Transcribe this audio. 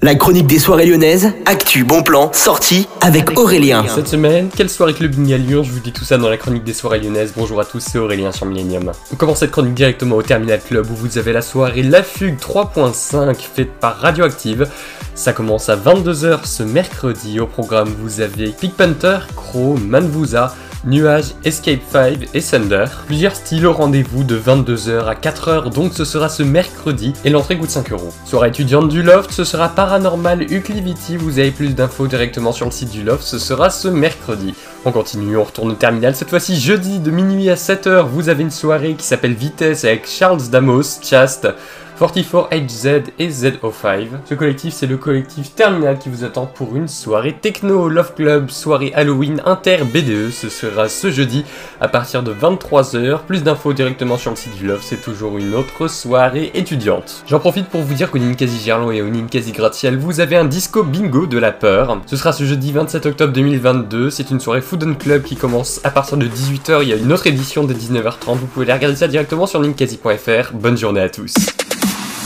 La chronique des soirées lyonnaises, actu, bon plan, sortie avec Aurélien. Cette semaine, quelle soirée clubbing à Lyon Je vous dis tout ça dans la chronique des soirées lyonnaises. Bonjour à tous, c'est Aurélien sur Millennium. On commence cette chronique directement au Terminal Club où vous avez la soirée La Fugue 3.5 faite par Radioactive. Ça commence à 22h ce mercredi. Au programme, vous avez Pig Panther, Crow, Manvusa, Nuage, Escape 5 et Thunder. Plusieurs styles au rendez-vous de 22h à 4h, donc ce sera ce mercredi et l'entrée coûte 5 euros. Soirée étudiante du Loft, ce sera Paranormal Uclivity, vous avez plus d'infos directement sur le site du Loft, ce sera ce mercredi. On continue, on retourne au terminal, cette fois-ci jeudi de minuit à 7h, vous avez une soirée qui s'appelle Vitesse avec Charles Damos, Chast, 44HZ et ZO5. Ce collectif, c'est le collectif Terminal qui vous attend pour une soirée techno Love Club, soirée Halloween inter BDE. Ce sera ce jeudi à partir de 23h. Plus d'infos directement sur le site du Love, c'est toujours une autre soirée étudiante. J'en profite pour vous dire qu'au Ninkasi Gerland et au Ninkasi Gratiel, vous avez un disco bingo de la peur. Ce sera ce jeudi 27 octobre 2022. C'est une soirée Food and Club qui commence à partir de 18h. Il y a une autre édition de 19h30. Vous pouvez aller regarder ça directement sur ninkasi.fr. Bonne journée à tous.